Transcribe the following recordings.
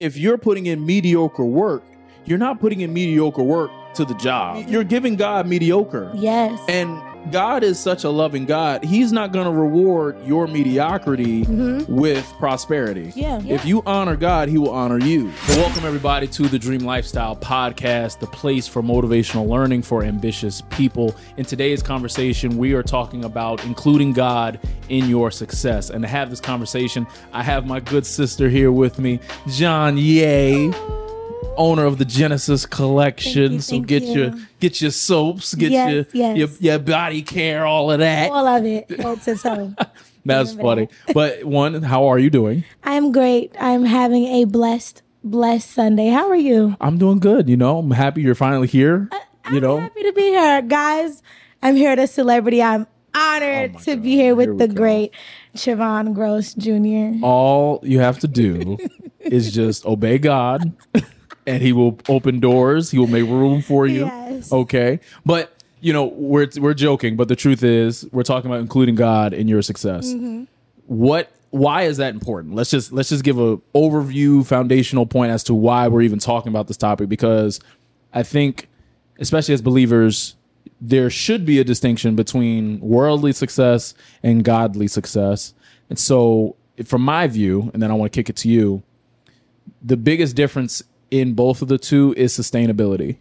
If you're putting in mediocre work, you're not putting in mediocre work to the job. You're giving God mediocre. Yes. And God is such a loving God. He's not going to reward your mediocrity mm-hmm. with prosperity. Yeah. If you honor God, He will honor you. So welcome, everybody, to the Dream Lifestyle Podcast, the place for motivational learning for ambitious people. In today's conversation, we are talking about including God in your success. And to have this conversation, I have my good sister here with me, Jonye owner of the Genesis collection. you, so get you. your get your soaps, get Yes, your, yes. your your body care, all of that. All of it. That's funny. but one, how are you doing? I'm great. I'm having a blessed, blessed Sunday. How are you? I'm doing good. You know, I'm happy you're finally here. Uh, you I'm know, happy to be here. Guys, I'm here at a celebrity. I'm honored Oh to God. be here with Here the great Siobhan Gross Jr. all you have to do is just obey God, and He will open doors. He will make room for you. Yes. Okay, but. You know, we're we're joking, but the truth is, we're talking about including God in your success. Mm-hmm. what why is that important let's just let's just give a overview foundational point as to why we're even talking about this topic because i think especially as believers there should be a distinction between worldly success and godly success and so from my view and then i want to kick it to you the biggest difference in both of the two is sustainability.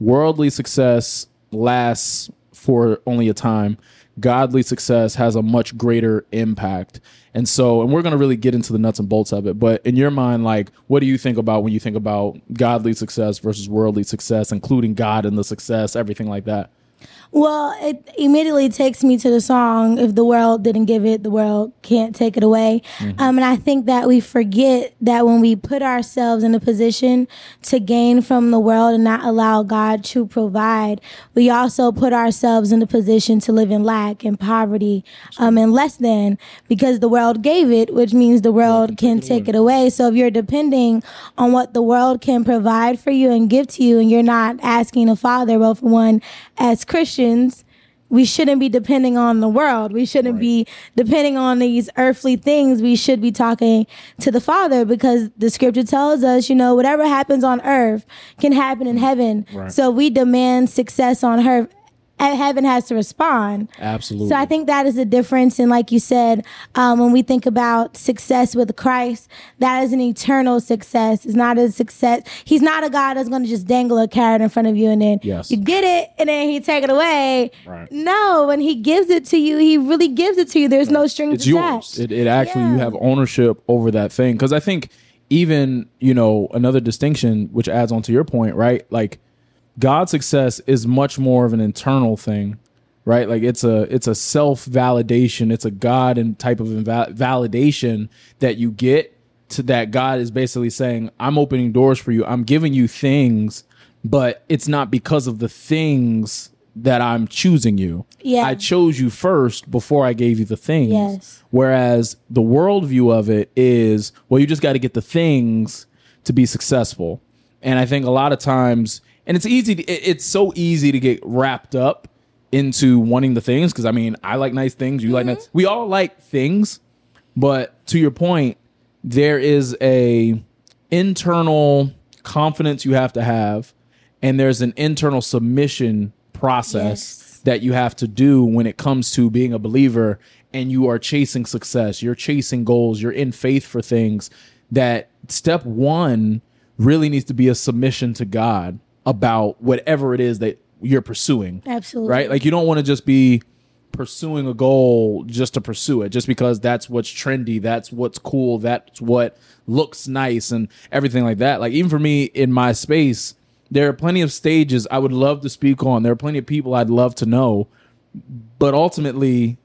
Worldly success lasts for only a time. Godly success has a much greater impact. And so and we're going to really get into the nuts and bolts of it but in your mind like what do you think about when you think about godly success versus worldly success including god and the success everything like that Well, it immediately takes me to the song, If the World Didn't Give It, the World Can't Take It Away. Um, and I think that we forget that when we put ourselves in a position to gain from the world and not allow God to provide, we also put ourselves in a position to live in lack and poverty um, and less than because the world gave it, which means the world can take it away. So if you're depending on what the world can provide for you and give to you, and you're not asking the Father, well, for one, as Christians, we shouldn't be depending on the world. We shouldn't be depending on these earthly things. We should be talking to the Father because the scripture tells us, you know, whatever happens on earth can happen in mm. heaven. Right. So we demand success on earth. Heaven has to respond. absolutely So I think that is the difference. And like you said, um, when we think about success with Christ, that is an eternal success. It's not a success. He's not a God that's going to just dangle a carrot in front of you and then Yes. you get it and then he take it away. Right. No, when he gives it to you, he really gives it to you. There's no strings it's attached. yours. It, it actually you have ownership over that thing. Because I think even you know another distinction, which adds on to your point, right? Like God's success is much more of an internal thing, right? Like it's a it's a self validation. It's a God and type of validation that you get to that God is basically saying, "I'm opening doors for you. I'm giving you things." But it's not because of the things that I'm choosing you. Yeah. I chose you first before I gave you the things. Yes. Whereas the worldview of it is, well, you just got to get the things to be successful. And I think a lot of times, and it's easy, to, it- it's so easy to get wrapped up into wanting the things. Cause I mean, I like nice things. You like mm-hmm. nice, we all like things. But to your point, there is a internal confidence you have to have, and there's an internal submission process Yes. that you have to do when it comes to being a believer and you are chasing success, you're chasing goals, you're in faith for things. That step one really needs to be a submission to God about whatever it is that you're pursuing. Absolutely. Right? Like you don't want to just be pursuing a goal just to pursue it, just because that's what's trendy, that's what's cool, that's what looks nice and everything like that. Like even for me in my space, there are plenty of stages I would love to speak on. There are plenty of people I'd love to know, but ultimately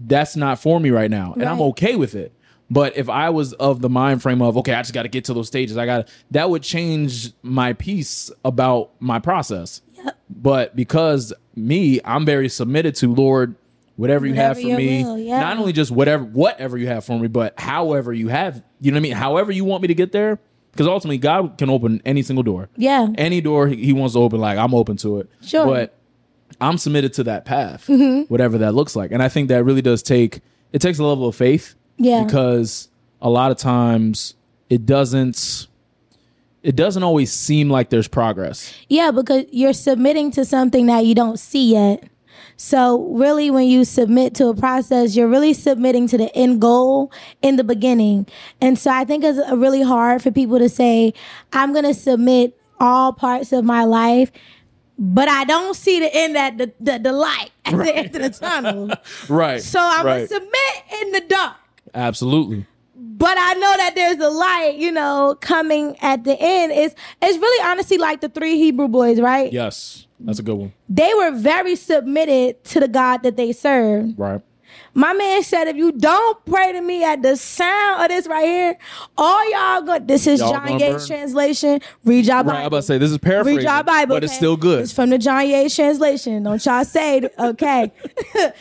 that's not for me right now. And I'm okay with it. But if I was of the mind frame of, okay, I just got to get to those stages, I got that would change my piece about my process. Yep. But because me, I'm very submitted to Lord, whatever you have for me. will, yeah. Not only just whatever whatever you have for me, but however you have, you know what I mean? However you want me to get there. Because ultimately God can open any single door. Yeah. Any door he he wants to open, like I'm open to it. Sure. But I'm submitted to that path, Mm-hmm. whatever that looks like. And I think that really does take it takes a level of faith. Yeah. Because a lot of times it doesn't it doesn't always seem like there's progress. Yeah, because you're submitting to something that you don't see yet. So really when you submit to a process, you're really submitting to the end goal in the beginning. And so I think it's really hard for people to say, I'm going to submit all parts of my life, but I don't see the end at the, the, the light at the end of the tunnel. Right. So I'm right. going to submit in the dark. Absolutely. But I know that there's a light, you know, coming at the end. It's it's really honestly like the three Hebrew boys, right? Yes. That's a good one. They were very submitted to the God that they served. Right. My man said, if you don't pray to me at the sound of this right here, all y'all go. This is Y'all Jonye's burn. translation. Read y'all Right. Bible. I'm about to say this is paraphrasing, Read y'all Bible, but it's still good. It's from the Jonye's translation. Don't y'all say okay.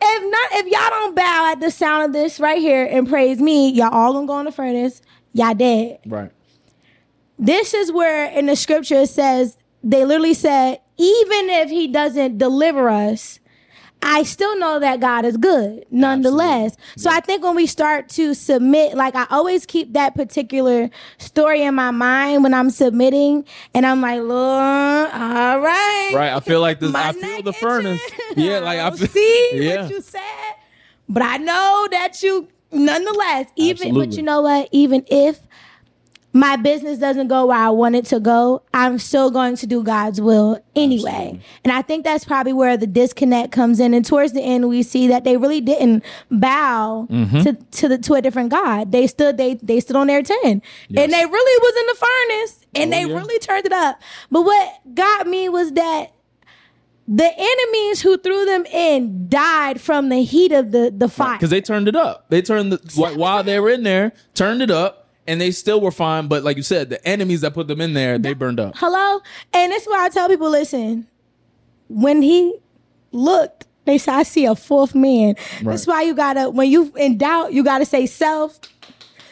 if not, if y'all don't bow at the sound of this right here and praise me, y'all all gonna go in the furnace. Y'all dead. right. This is where in the scripture it says they literally said, even if he doesn't deliver us, I still know that God is good nonetheless. So I think when we start to submit, like I always keep that particular story in my mind when I'm submitting, and I'm like, Lord, all right. Right. I feel like this. I feel the furnace. Yeah. Like I feel, see Yeah. what you said, but I know that you, nonetheless, even but you know what? Even if my business doesn't go where I want it to go, I'm still going to do God's will anyway. Absolutely. And I think that's probably where the disconnect comes in. And towards the end, we see that they really didn't bow Mm-hmm. to, to the to a different God. They stood they they stood on their ten, Yes. and they really was in the furnace, and Oh, they yeah. really turned it up. But what got me was that the enemies who threw them in died from the heat of the the fire. because they turned it up. They turned the while they were in there, turned it up, and they still were fine. But like you said, the enemies that put them in there, they burned up. Hello? And that's why I tell people listen, when he looked, they said, I see a fourth man. That's why you gotta, when you in doubt, you gotta say self.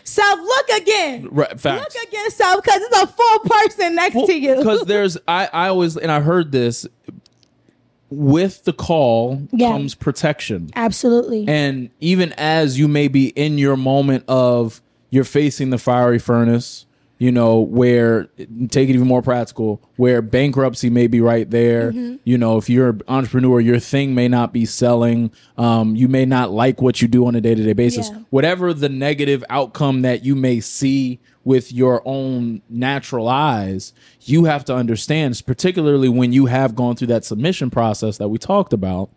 Self, look again. Right, facts. Look again, self, because it's a full person next to you. Because there's, I, I always, and I heard this. With the call Yeah. comes protection. Absolutely. And even as you may be in your moment of you're facing the fiery furnace, you know, where take it even more practical, where bankruptcy may be right there. Mm-hmm. You know, if you're an entrepreneur, your thing may not be selling. Um, you may not like what you do on a day to day basis. Yeah. Whatever the negative outcome that you may see with your own natural eyes, you have to understand, particularly when you have gone through that submission process that we talked about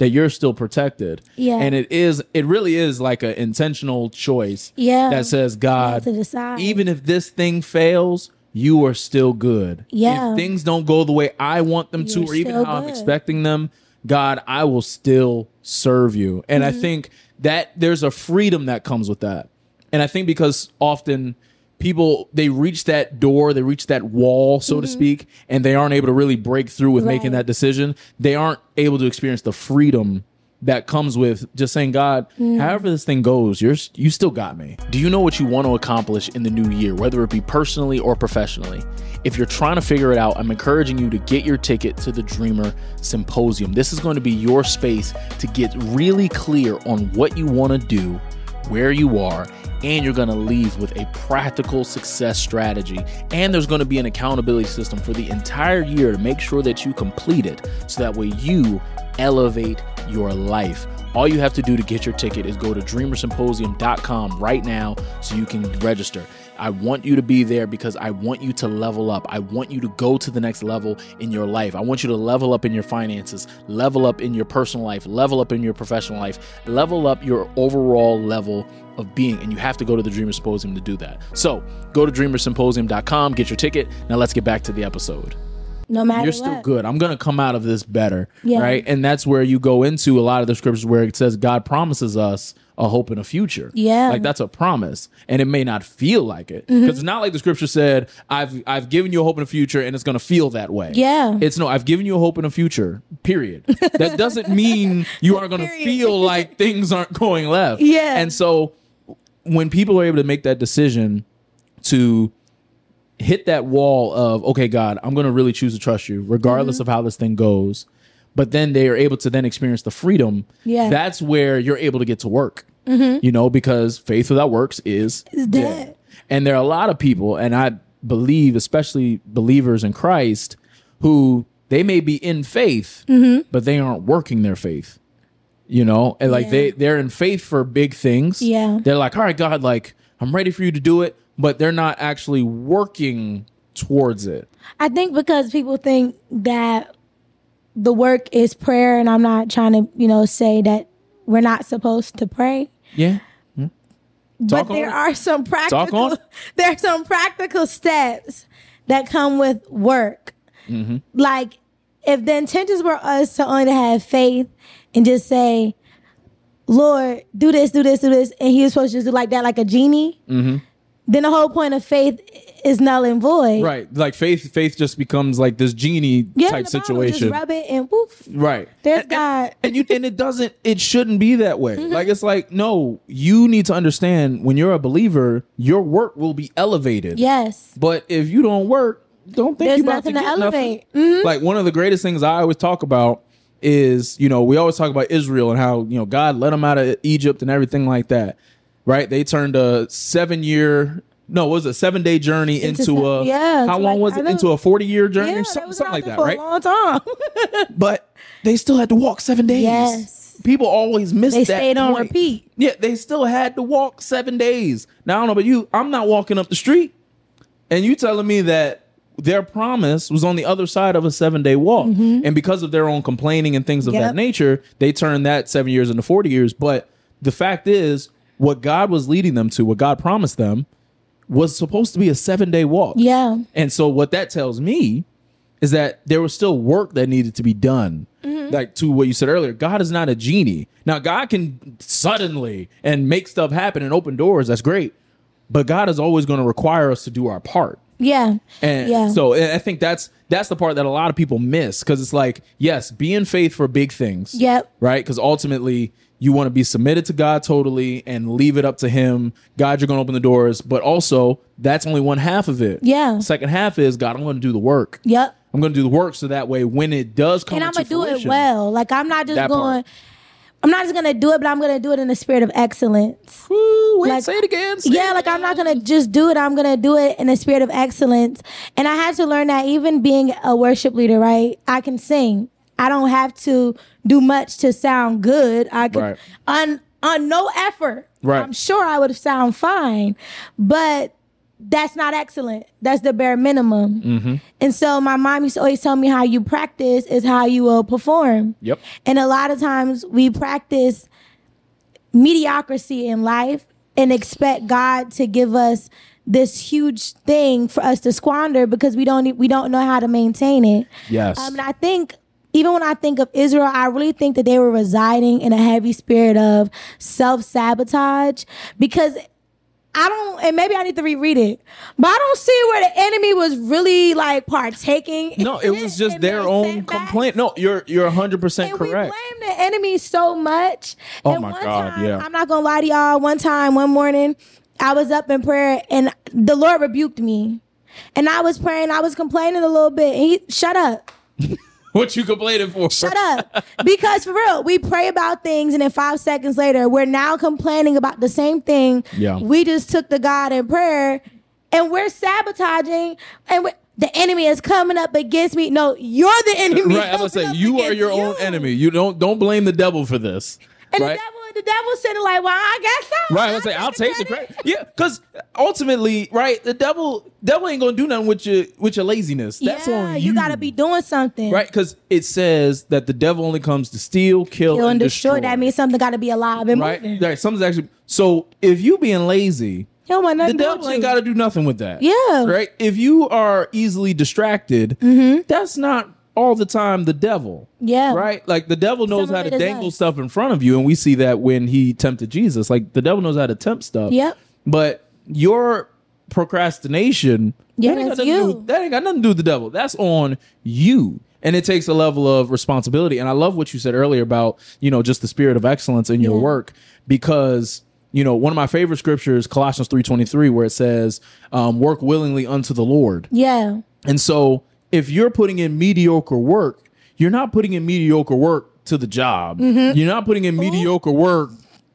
that you're still protected. Yeah. And it is it really is like an intentional choice Yeah. that says, God, to even if this thing fails, you are still good. Yeah. If things don't go the way I want them to You're or even how I'm expecting them, God, I will still serve you. And Mm-hmm. I think that there's a freedom that comes with that. And I think because often people they reach that door, they reach that wall, so to speak, and they aren't able to really break through with making Mm-hmm. That decision. They aren't able to experience the freedom that comes with just saying, God, Mm. however this thing goes, you're you still got me. Do you know what you want to accomplish in the new year, whether it be personally or professionally? If you're trying to figure it out, I'm encouraging you to get your ticket to the Dreamer Symposium. This is going to be your space to get really clear on what you want to do, where you are, and you're going to leave with a practical success strategy. And there's going to be an accountability system for the entire year to make sure that you complete it so that way you elevate your life. All you have to do to get your ticket is go to dreamersymposium.com right now so you can register. I want you to be there because I want you to level up. I want you to go to the next level in your life. I want you to level up in your finances, level up in your personal life, level up in your professional life, level up your overall level of being. And you have to go to the Dreamer Symposium to do that. So go to dreamersymposium.com, get your ticket. Now let's get back to the episode no matter you're still what. good. I'm going to come out of this better. Yeah. Right. And that's where you go into a lot of the scriptures where it says God promises us a hope and a future. Yeah. Mm-hmm. Like that's a promise. And it may not feel like it. Because it's not like the scripture said, I've I've given you a hope and a future and it's gonna feel that way. Yeah. It's no, I've given you a hope and a future. Period. that doesn't mean you aren't gonna Period. feel like things aren't going left. Yeah. And so when people are able to make that decision to hit that wall of okay god i'm going to really choose to trust you regardless Mm-hmm. of how this thing goes but then they are able to then experience the freedom Yeah. Mm-hmm. that's where you're able to get to work you know because faith without works is It's dead. and there are a lot of people and i believe, especially believers in Christ, who they may be in faith, Mm-hmm. but they aren't working their faith. You know, and like Yeah. they they're in faith for big things. Yeah. they're like, all right, God, like I'm ready for you to do it, but they're not actually working towards it. I think because people think that the work is prayer, and I'm not trying to, you know, say that we're not supposed to pray. Yeah, Talk but there it. are some practical there are some practical steps that come with work. Mm-hmm. Like if the intentions were us to only have faith and just say, Lord, do this, do this, do this, and he was supposed to just do like that, like a genie, then the whole point of faith is null and void. Mm-hmm. right. Like faith, faith just becomes like this genie Yeah, type situation. Just rub it and woof. Right. There's and, God. And, and you and it doesn't it shouldn't be that way. Mm-hmm. Like it's like, no, you need to understand when you're a believer, your work will be elevated. Yes. But if you don't work, don't think There's to, nothing to get elevate. Nothing. Like one of the greatest things I always talk about is, you know, we always talk about Israel and how, you know, God let them out of Egypt and everything like that. Right? They turned a seven year no, what was a seven day journey into, Into a yeah, how long like- was it? Into a forty year journey Yeah, or something, something like that, right? a long time. but they still had to walk seven days. Yes. People always miss They that. stayed on point. repeat. Yeah, they still had to walk seven days. Now I don't know about you. I'm not walking up the street, and you telling me that their promise was on the other side of a seven day walk, and because of their own complaining and things of Mm-hmm. Yep. that nature, they turned that seven years into forty years. But the fact is, what God was leading them to, what God promised them, was supposed to be a seven day walk. yeah. And so what that tells me is that there was still work that needed to be done. Mm-hmm. Like to what you said earlier, God is not a genie. Now God can suddenly and make stuff happen and open doors. That's great. But God is always going to require us to do our part. Yeah. And yeah. so I think that's that's the part that a lot of people miss because it's like, yes, be in faith for big things. Yep. Right? Because ultimately you want to be submitted to God totally and leave it up to Him. God, you're going to open the doors. But also, that's only one half of it. Yeah. Second half is God, I'm going to do the work. Yep. I'm going to do the work so that way when it does come and I'm gonna do it well. Like I'm not just going. part. I'm not just gonna do it, but I'm gonna do it in the spirit of excellence. Woo, wait, Like- say it again. say Yeah, it like I'm not gonna just do it. I'm gonna do it in the spirit of excellence. And I had to learn that even being a worship leader, right? I can sing. I don't have to do much to sound good. I can Right. on on no effort. Right. I'm sure I would sound fine, but that's not excellent. That's the bare minimum. Mm-hmm. And so my mom used to always tell me how you practice is how you will perform. Yep. And a lot of times we practice mediocrity in life and expect God to give us this huge thing for us to squander because we don't we don't know how to maintain it. Yes. Um, and I think even when I think of Israel, I really think that they were residing in a heavy spirit of self sabotage because I don't, and maybe I need to reread it, but I don't see where the enemy was really like partaking. no, it was just their own setbacks. complaint. No, you're you're 100 percent correct. we blame the enemy so much. Oh and my one God, time, yeah. I'm not gonna lie to y'all. One time, one morning, I was up in prayer and the Lord rebuked me. And I was praying, I was complaining a little bit. And he shut up. What you complaining for? Shut up. because for real, we pray about things and then five seconds later, we're now complaining about the same thing. Yeah. We just took the God in prayer and we're sabotaging and we the enemy is coming up against me. No, you're the enemy. Right, I'm gonna say you are your own enemy. You don't don't blame the devil for this. And right? The devil, sitting like, well, I guess so. Right, let's say I'll take the credit. Yeah, because ultimately, right, the devil, devil ain't gonna do nothing with your with your laziness. That's yeah, on you. you gotta be doing something. right, because it says that the devil only comes to steal, kill, Kill and and destroy. destroy. That means something gotta be alive and right, moving. right. Something's actually so. If you being lazy, the nothing to do devil ain't got to do nothing with that. Yeah. right. If you are easily distracted, Mm-hmm. that's not all the time the devil. Yeah. Right? Like the devil knows how to dangle us. stuff in front of you, and we see that when he tempted Jesus. Like the devil knows how to tempt stuff. Yep. But your procrastination, Yeah, that ain't, got that's nothing to do you. with- that ain't got nothing to do with the devil. That's on you. And it takes a level of responsibility. And I love what you said earlier about, you know, just the spirit of excellence in your Yeah. work because you know one of my favorite scriptures colossians 3.23 where it says um, work willingly unto the lord Yeah. and so if you're putting in mediocre work, you're not putting in mediocre work to the job. Mm-hmm. You're not putting in mediocre work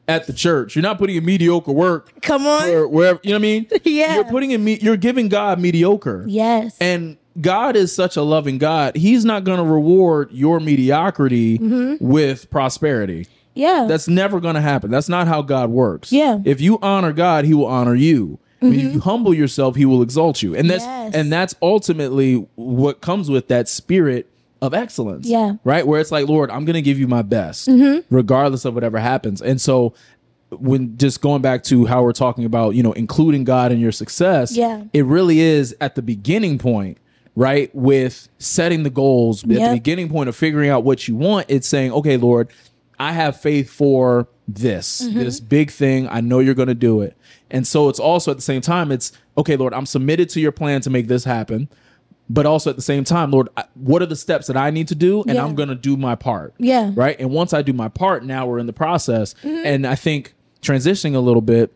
at the church. You're not putting in mediocre work Come on. wherever. You know what I mean? Yeah. You're putting in me. You're giving God mediocre. yes. And God is such a loving God. He's not going to reward your mediocrity Mm-hmm. with prosperity. yeah. That's never going to happen. That's not how God works. Yeah. If you honor God, He will honor you. When you mm-hmm. humble yourself, He will exalt you. And that's Yes. and that's ultimately what comes with that spirit of excellence. Yeah. Right? Where it's like, Lord, I'm going to give you my best, mm-hmm. regardless of whatever happens. And so when just going back to how we're talking about, you know, including God in your success, Yeah. it really is at the beginning point, right? With setting the goals, at the beginning point of figuring out what you want, it's saying, okay, Lord, I have faith for this, Mm-hmm. this big thing. I know you're going to do it. And so it's also at the same time, it's okay, Lord, I'm submitted to your plan to make this happen. But also at the same time, Lord, what are the steps that I need to do? And Yeah. I'm going to do my part. Yeah. Right. And once I do my part, now we're in the process. Mm-hmm. And I think transitioning a little bit,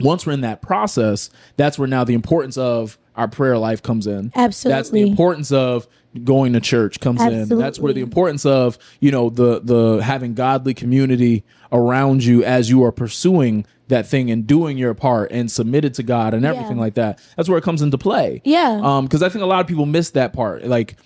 once we're in that process, that's where now the importance of our prayer life comes in. Absolutely. That's the importance of going to church comes in. That's where the importance of, you know, the the having godly community around you as you are pursuing that thing and doing your part and submitted to God and everything Yeah. like that. That's where it comes into play. Yeah. Um, because I think a lot of people miss that part. Like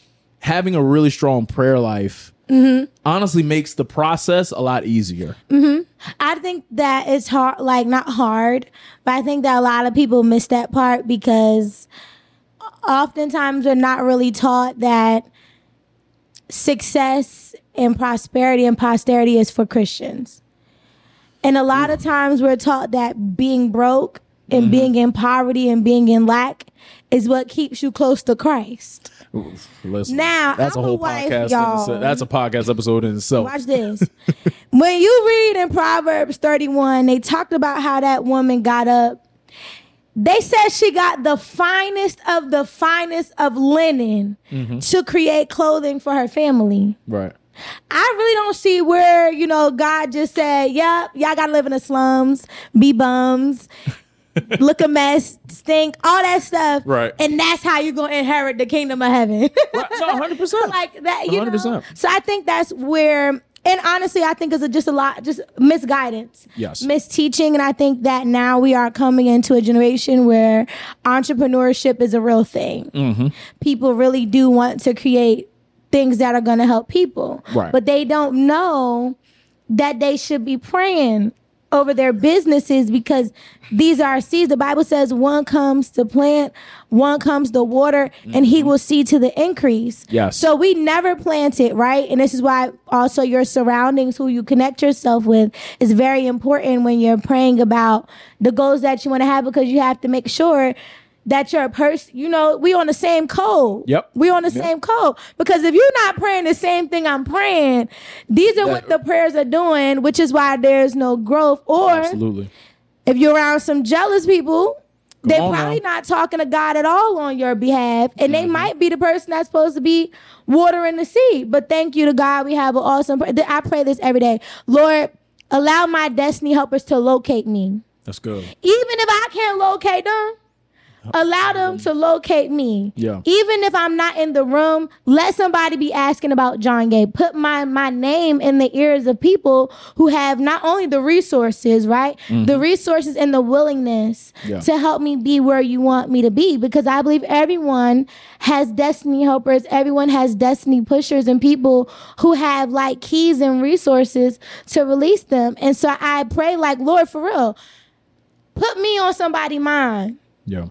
having a really strong prayer life Mm-hmm. honestly makes the process a lot easier. Mm-hmm. I think that it's hard, like not hard, but I think that a lot of people miss that part because oftentimes we're not really taught that success and prosperity and posterity is for Christians. And a lot of times we're taught that being broke and mm-hmm. being in poverty and being in lack is what keeps you close to Christ. Listen, Now, that's I'm a a whole wife, podcast. y'all. That's a podcast episode in itself. Watch this. when you read in Proverbs 31, they talked about how that woman got up. They said she got the finest of the finest of linen mm-hmm. to create clothing for her family. Right. I really don't see where, you know, God just said, yep, y'all gotta live in the slums, be bums, look a mess, stink, all that stuff. Right. And that's how you're gonna inherit the kingdom of heaven. Right. No, hundred percent. like that, you 100%. So I think that's where, and honestly, I think it's a, just a lot, just misguidance, Yes. misteaching, and I think that now we are coming into a generation where entrepreneurship is a real thing. Mm-hmm. People really do want to create things that are going to help people, Right. but they don't know that they should be praying over their businesses because these are seeds. The Bible says one comes to plant, one comes to water, and he mm-hmm. will see to the increase. Yes. So we never plant it, right? And this is why also your surroundings, who you connect yourself with, is very important when you're praying about the goals that you want to have because you have to make sure that you're a person, you know, we on the same code. Yep. We on the Yep. same code. Because if you're not praying the same thing I'm praying, these are what the prayers are doing, which is why there's no growth. Or Absolutely. if you're around some jealous people, they're probably now. not talking to God at all on your behalf. And Mm-hmm. they might be the person that's supposed to be watering the seed. But thank you to God, we have an awesome I pray this every day. Lord, allow my destiny helpers to locate me. That's good. Even if I can't locate them, allow them to locate me. Yeah. Even if I'm not in the room, let somebody be asking about John Gay. Put my my name in the ears of people who have not only the resources, right? The resources and the willingness Mm-hmm. Yeah. to help me be where you want me to be because I believe everyone has destiny helpers, everyone has destiny pushers and people who have like keys and resources to release them. And so I pray like, Lord, for real, put me on somebody's mind Yeah.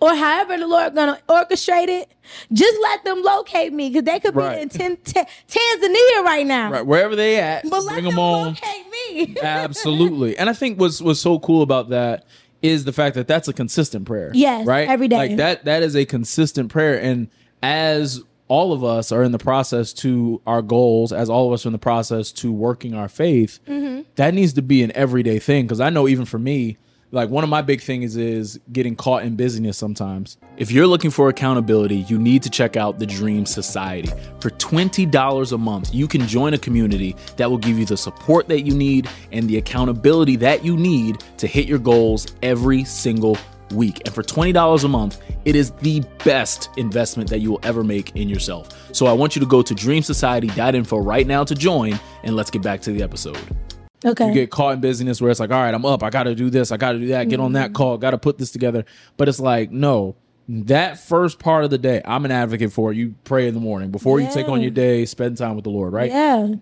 Or however the Lord gonna orchestrate it, just let them locate me because they could be Right. in ten, Tanzania right now. Right. Wherever they at, But bring them them on. locate me. Absolutely. And I think what's what's so cool about that is the fact that that's a consistent prayer. Yes, Right? every day. Like that that is a consistent prayer. And as all of us are in the process to our goals, as all of us are in the process to working our faith, Mm-hmm. that needs to be an everyday thing. Cause I know even for me, like one of my big things is getting caught in busyness sometimes. If you're looking for accountability, you need to check out the Dream Society. For $20 a month, you can join a community that will give you the support that you need and the accountability that you need to hit your goals every single week. And for $20 a month, it is the best investment that you will ever make in yourself. So I want you to go to dreamsociety.info right now to join, and let's get back to the episode. Okay. You get caught in busyness where it's like, all right, I'm up. I got to do this. I got to do that. Get on Mm-hmm. that call. Got to put this together. But it's like, no, that first part of the day, I'm an advocate for it. You pray in the morning before you take on your day, spend time with the Lord, right? Yeah.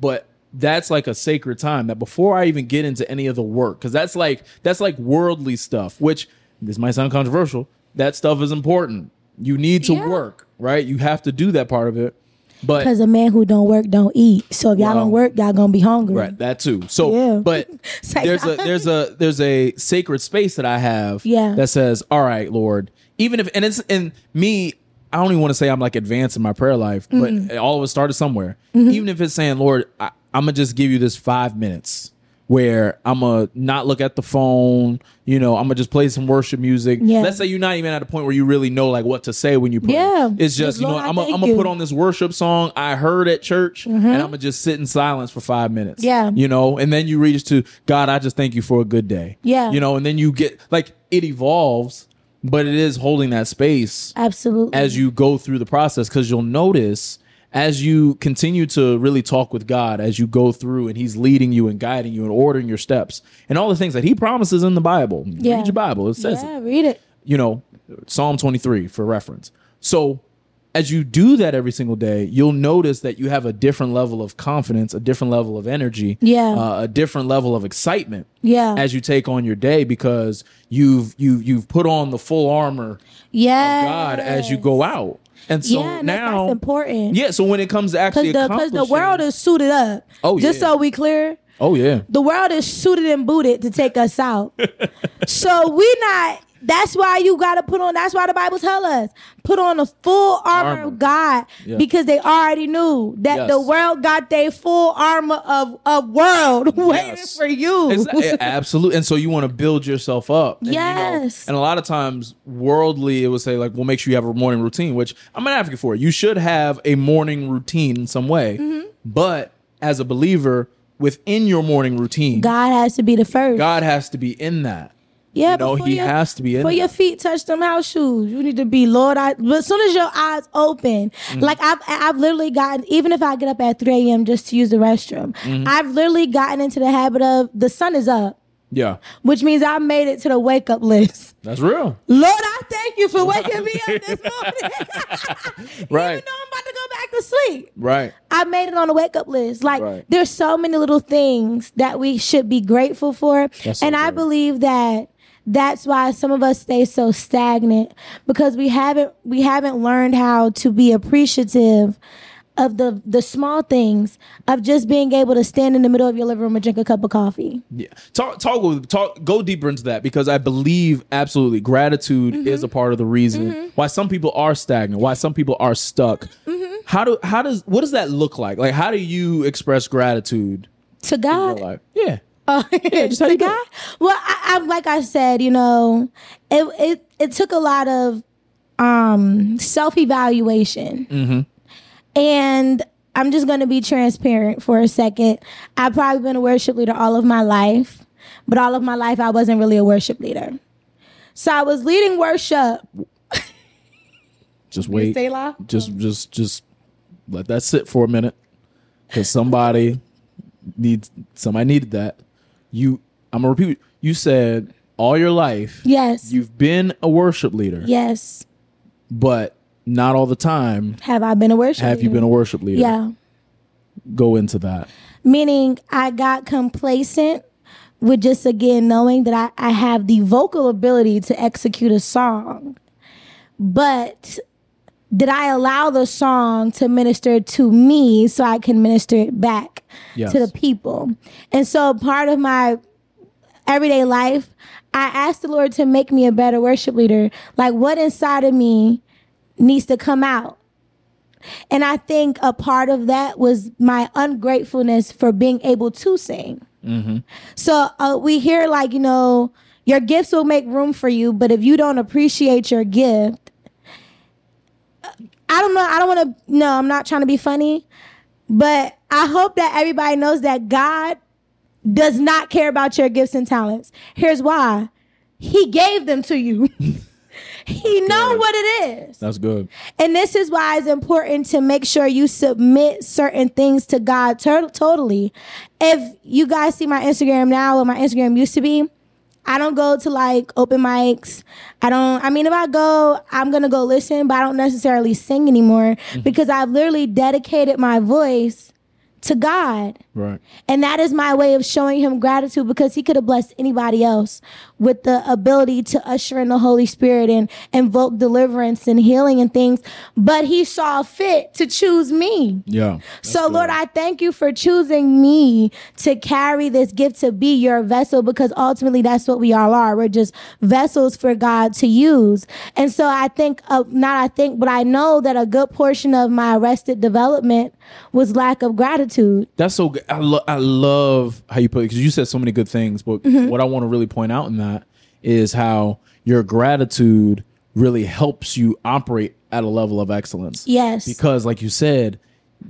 But that's like a sacred time that before I even get into any of the work, because that's like that's like worldly stuff, which this might sound controversial. That stuff is important. You need to Yeah. work, right? You have to do that part of it. But Because a man who don't work don't eat. So if y'all Well, don't work, y'all gonna be hungry. Right, that too. So, Yeah. but there's a there's a there's a sacred space that I have Yeah. that says, "All right, Lord." Even if and it's and me, I don't even want to say I'm like advanced in my prayer life, Mm-hmm. but all of it started somewhere. Even if it's saying, "Lord, I, I'm gonna just give you this five minutes." Where I'm gonna not look at the phone, you know, I'm gonna just play some worship music. Yeah. Let's say you're not even at a point where you really know like what to say when you pray. Yeah. It's just, you know, I'm gonna I'm gonna put on this worship song I heard at church mm-hmm. and I'm gonna just sit in silence for five minutes. Yeah. You know, and then you reach to God, I just thank you for a good day. Yeah. You know, and then you get like it evolves, but it is holding that space Absolutely. as you go through the process because you'll notice as you continue to really talk with God as you go through and he's leading you and guiding you and ordering your steps and all the things that he promises in the Bible. Yeah. Read your Bible. It says it yeah, read it. you know, Psalm 23 for reference. So as you do that every single day, you'll notice that you have a different level of confidence, a different level of energy, Yeah. uh, a different level of excitement Yeah. as you take on your day because you've you you've put on the full armor yeah. of God as you go out. And so yeah, and that's, now that's important. Yeah, so when it comes to actually Because the, the world is suited up. Oh, yeah. Just so we clear, Oh yeah. the world is suited and booted to take us out. so we not. That's why you got to put on. That's why the Bible tell us put on the full armor, Armor. of God Yeah. because they already knew that Yes. the world got their full armor of a world waiting for you. Exa- absolutely. And so you want to build yourself up. And, you know, Yes. and a lot of times, worldly, it would say, like, well, make sure you have a morning routine, which I'm an advocate for. You should have a morning routine in some way. Mm-hmm. But as a believer, within your morning routine, God has to be the first. God has to be in that. Yeah, You know, he your- has to be in For your feet touch them house shoes. You need to be Lord. I. But as soon as your eyes open, Mm-hmm. like I've I've literally gotten. Even if I get up at three a.m. just to use the restroom, Mm-hmm. I've literally gotten into the habit of the sun is up, Yeah. which means I made it to the wake up list. That's real. Lord, I thank you for waking me up this morning. Right. Even though I'm about to go back to sleep. Right. I made it on the wake up list. Like Right. there's so many little things that we should be grateful for. That's so and I believe that that's why some of us stay so stagnant because we haven't we haven't learned how to be appreciative of the the small things of just being able to stand in the middle of your living room and drink a cup of coffee. Yeah. Talk talk with talk go deeper into that because I believe absolutely gratitude Mm-hmm. is a part of the reason why some people are stagnant, why some people are stuck. Mm-hmm. How do how does what does that look like? Like how do you express gratitude To God? Yeah. Uh, just you do Well, I, I like I said, you know, it it it took a lot of um self evaluation, Mm-hmm. and I'm just gonna be transparent for a second. I've probably been a worship leader all of my life, but all of my life I wasn't really a worship leader. So I was leading worship. Just wait. Just just just let that sit for a minute. Cause somebody needs somebody needed that. You I'm gonna repeat you said all your life Yes. you've been a worship leader, yes. but not all the time Have I been a worship? have you been a worship leader. Yeah. Go into that. meaning I got complacent with just again knowing that I, I have the vocal ability to execute a song. But did I allow the song to minister to me so I can minister it back Yes. to the people? And so part of my everyday life, I asked the Lord to make me a better worship leader. Like what inside of me needs to come out. And I think a part of that was my ungratefulness for being able to sing. So uh, we hear like, you know, your gifts will make room for you, but if you don't appreciate your gift, I don't know. I don't want to, no, I'm not trying to be funny, but I hope that everybody knows that God does not care about your gifts and talents. Here's why He gave them to you. He know what it is. That's good. And this is why it's important to make sure you submit certain things to God to- totally. If you guys see my Instagram now, what my Instagram used to be, I don't go to like open mics. I don't, I mean, if I go, I'm to go listen, but I don't necessarily sing anymore mm-hmm. because I've literally dedicated my voice to God. Right. And that is my way of showing him gratitude because he could have blessed anybody else with the ability to usher in the Holy Spirit and invoke deliverance and healing and things. But he saw fit to choose me. Yeah. So, Lord, I thank you for choosing me to carry this gift to be your vessel because ultimately that's what we all are. We're just vessels for God to use. And so I think, uh, not I think, but I know that a good portion of my arrested development was lack of gratitude. That's so good. I, lo- I love how you put it because you said so many good things. But Mm-hmm. what I want to really point out in that is how your gratitude really helps you operate at a level of excellence. Yes. Because, like you said,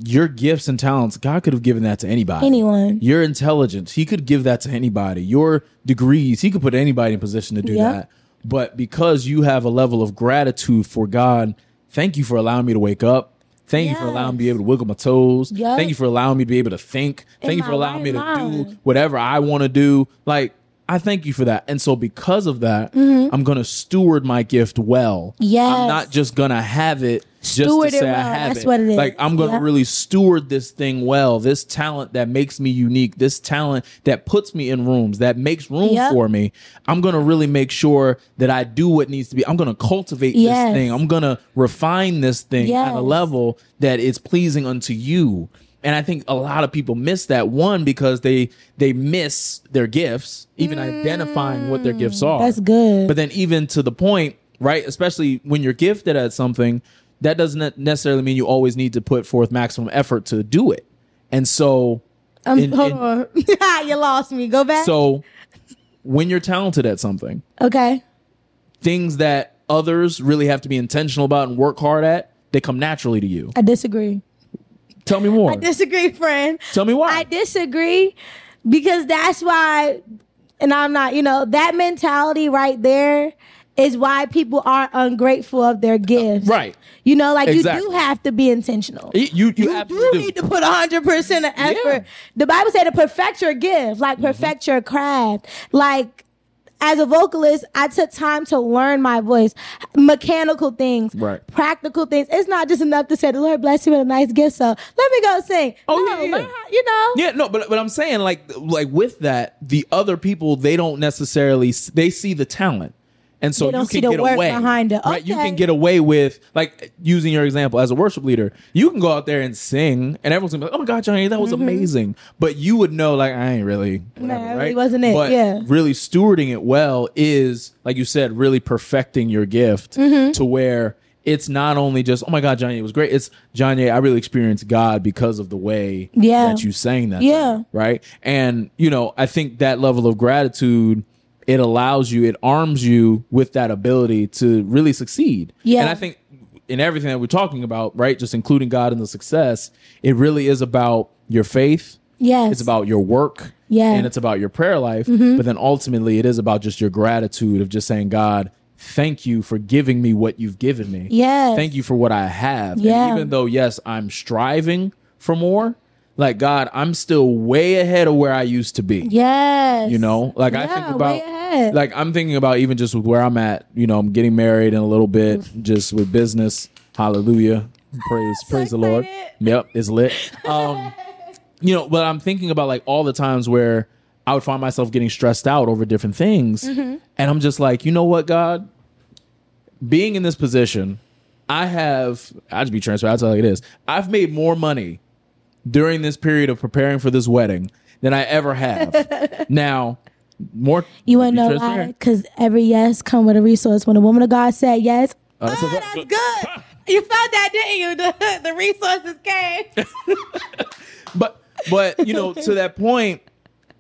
your gifts and talents, God could have given that to anybody. Anyone. Your intelligence, He could give that to anybody. Your degrees, He could put anybody in position to do Yep. that. But because you have a level of gratitude for God, thank you for allowing me to wake up. Thank you for allowing me to be able to wiggle my toes. Yep. Thank you for allowing me to be able to think. In Thank you for allowing me to right do whatever I want to do. Like, I thank you for that. And so, because of that, Mm-hmm. I'm going to steward my gift well. Yes. I'm not just going to have it just Steward to say I have That's it. what it is. Like, I'm going to Yep. really steward this thing well. This talent that makes me unique, this talent that puts me in rooms, that makes room Yep. for me. I'm going to really make sure that I do what needs to be. I'm going to cultivate Yes. this thing. I'm going to refine this thing at a Yes. level that is pleasing unto you. And I think a lot of people miss that one because they they miss their gifts, even identifying what their gifts are. Mm, That's good. But then even to the point, right? Especially when you're gifted at something, that doesn't necessarily mean you always need to put forth maximum effort to do it. And so Um, in- hold in- on. you lost me. Go back. so when you're talented at something, okay. things that others really have to be intentional about and work hard at, they come naturally to you. I disagree. Tell me more. I disagree, friend. Tell me why. I disagree because that's why, and I'm not, you know, that mentality right there is why people are ungrateful of their gifts. right. You know, like you do have to be intentional. You you, you you do absolutely need to put 100% of effort. The Bible said to perfect your gift, like Mm-hmm. perfect your craft. Like, as a vocalist, I took time to learn my voice, mechanical things, Right. practical things. It's not just enough to say the Lord bless you with a nice gift, so let me go sing. Oh, no, yeah, yeah. how- you know. Yeah, no, but but I'm saying like like with that, the other people they don't necessarily they see the talent. And so you see can the get work away behind it. Right? You can get away with like using your example as a worship leader. You can go out there and sing, and everyone's gonna be like, "Oh my God, Jonye, that was amazing!" But you would know, like, I ain't really, whatever, Mm-hmm. Nah, right? really wasn't it, But yeah. really stewarding it well is, like you said, really perfecting your gift Mm-hmm. to where it's not only just, "Oh my God, Jonye, it was great." It's Jonye, I really experienced God because of the way Yeah. that you sang that. Yeah. thing, right? And you know, I think that level of gratitude it allows you, it arms you with that ability to really succeed. Yeah. And I think in everything that we're talking about, right, just including God in the success, it really is about your faith. Yes. It's about your work. Yeah. And it's about your prayer life. Mm-hmm. But then ultimately it is about just your gratitude of just saying, God, thank you for giving me what you've given me. Yeah. Thank you for what I have. Yeah. And even though, yes, I'm striving for more, like God, I'm still way ahead of where I used to be. Yes. You know, like I Yeah, think way about, like I'm thinking about even just with where I'm at. You know, I'm getting married in a little bit, just with business. Hallelujah, praise, praise the Lord. Yep, it's lit. Um, you know, but I'm thinking about like all the times where I would find myself getting stressed out over different things, Mm-hmm. and I'm just like, you know what, God, being in this position, I have. I'll just be transparent. I'll tell you it is. I've made more money during this period of preparing for this wedding than I ever have. now, more. You want to know why? Because every yes come with a resource. When a woman of God said yes, Uh, that's oh, a- that's good. You felt that, didn't you? The, the resources came. but but you know to that point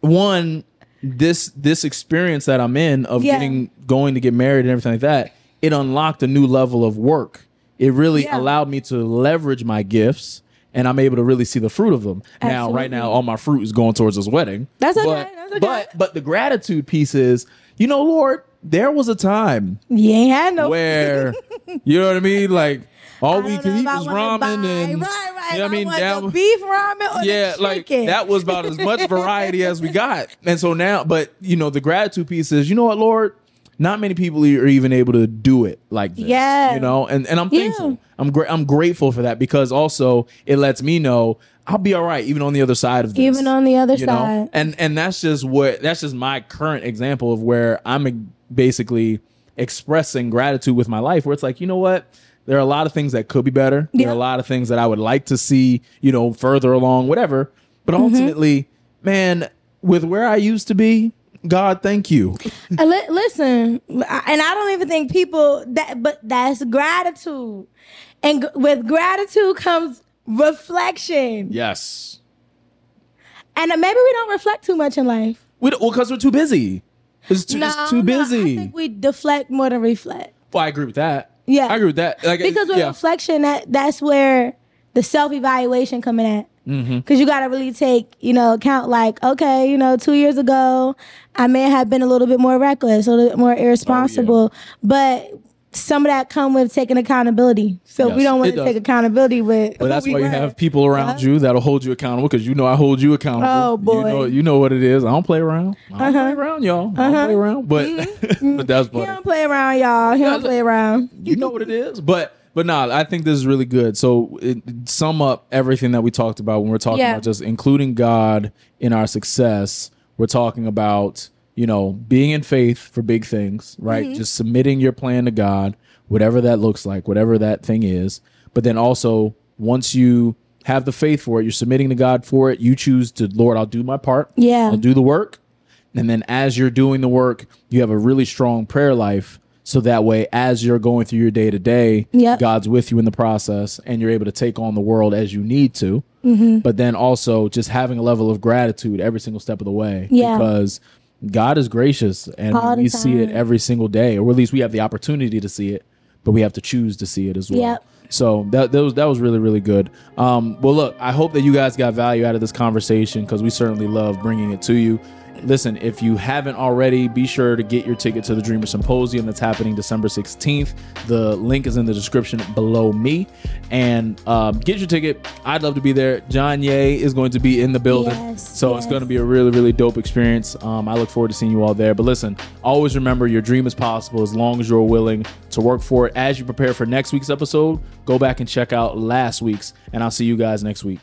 one this this experience that i'm in of Yeah. getting going to get married and everything like that it unlocked a new level of work it really Yeah. allowed me to leverage my gifts and i'm able to really see the fruit of them now right now all my fruit is going towards this wedding That's okay, okay. but but the gratitude piece is you know lord there was a time had no. where you know what I mean, like all we could eat was ramen and right, right. you know I mean. That was- beef ramen or yeah, like that was about as much variety as we got. And so now, but you know, the gratitude piece is, you know what, Lord, not many people are even able to do it like this. Yeah. you know, and and I'm Yeah. thankful. I'm great. I'm grateful for that because also it lets me know I'll be all right even on the other side of this. Even on the other you know? side. And and that's just what that's just my current example of where I'm basically expressing gratitude with my life where it's like, you know what? There are a lot of things that could be better. There are a lot of things that I would like to see, you know, further along, whatever. But Mm-hmm. ultimately, man, with where I used to be, God, thank you. Uh, li- listen, I- and I don't even think people that, but that's gratitude, and g- with gratitude comes reflection, Yes. and uh, maybe we don't reflect too much in life. We well, because we're too busy. It's too, No, it's too no, busy. I think we deflect more than reflect. well, I agree with that. Yeah. I agree with that. Like, because with yeah. reflection that that's where the self-evaluation coming at Mm-hmm. because you got to really take you know account like okay you know two years ago i may have been a little bit more reckless a little bit more irresponsible but some of that come with taking accountability so Yes, we don't want to take accountability with But that's why you were. have people around Uh-huh. you that'll hold you accountable because you know I hold you accountable. Oh, boy. You know, you know what it is. I don't play around. I don't uh-huh. play around, y'all. I don't uh-huh. play around. But mm-hmm. but mm-hmm. that's he funny. don't play around y'all he don't play around You know what it is. But but nah, I think this is really good. So it, sum up everything that we talked about when we're talking Yeah. about just including God in our success. We're talking about you know being in faith for big things, right? Mm-hmm. Just submitting your plan to God, whatever that looks like, whatever that thing is. But then also once you have the faith for it, you're submitting to God for it. You choose to, Lord, I'll do my part. Yeah. I'll do the work. And then as you're doing the work, you have a really strong prayer life. So that way, as you're going through your day to day, God's with you in the process and you're able to take on the world as you need to. Mm-hmm. But then also just having a level of gratitude every single step of the way. Yeah. Because God is gracious and All we see it every single day, or at least we have the opportunity to see it, but we have to choose to see it as well. Yep. So that, that was that was really really good. Um, well, look, I hope that you guys got value out of this conversation because we certainly love bringing it to you. Listen, if you haven't already, be sure to get your ticket to the Dreamer Symposium that's happening December 16th. The link is in the description below me. And um, get your ticket. I'd love to be there. Jonye is going to be in the building. Yes, so it's going to be a really, really dope experience. Um, I look forward to seeing you all there. But listen, always remember your dream is possible as long as you're willing to work for it. As you prepare for next week's episode, go back and check out last week's. And I'll see you guys next week.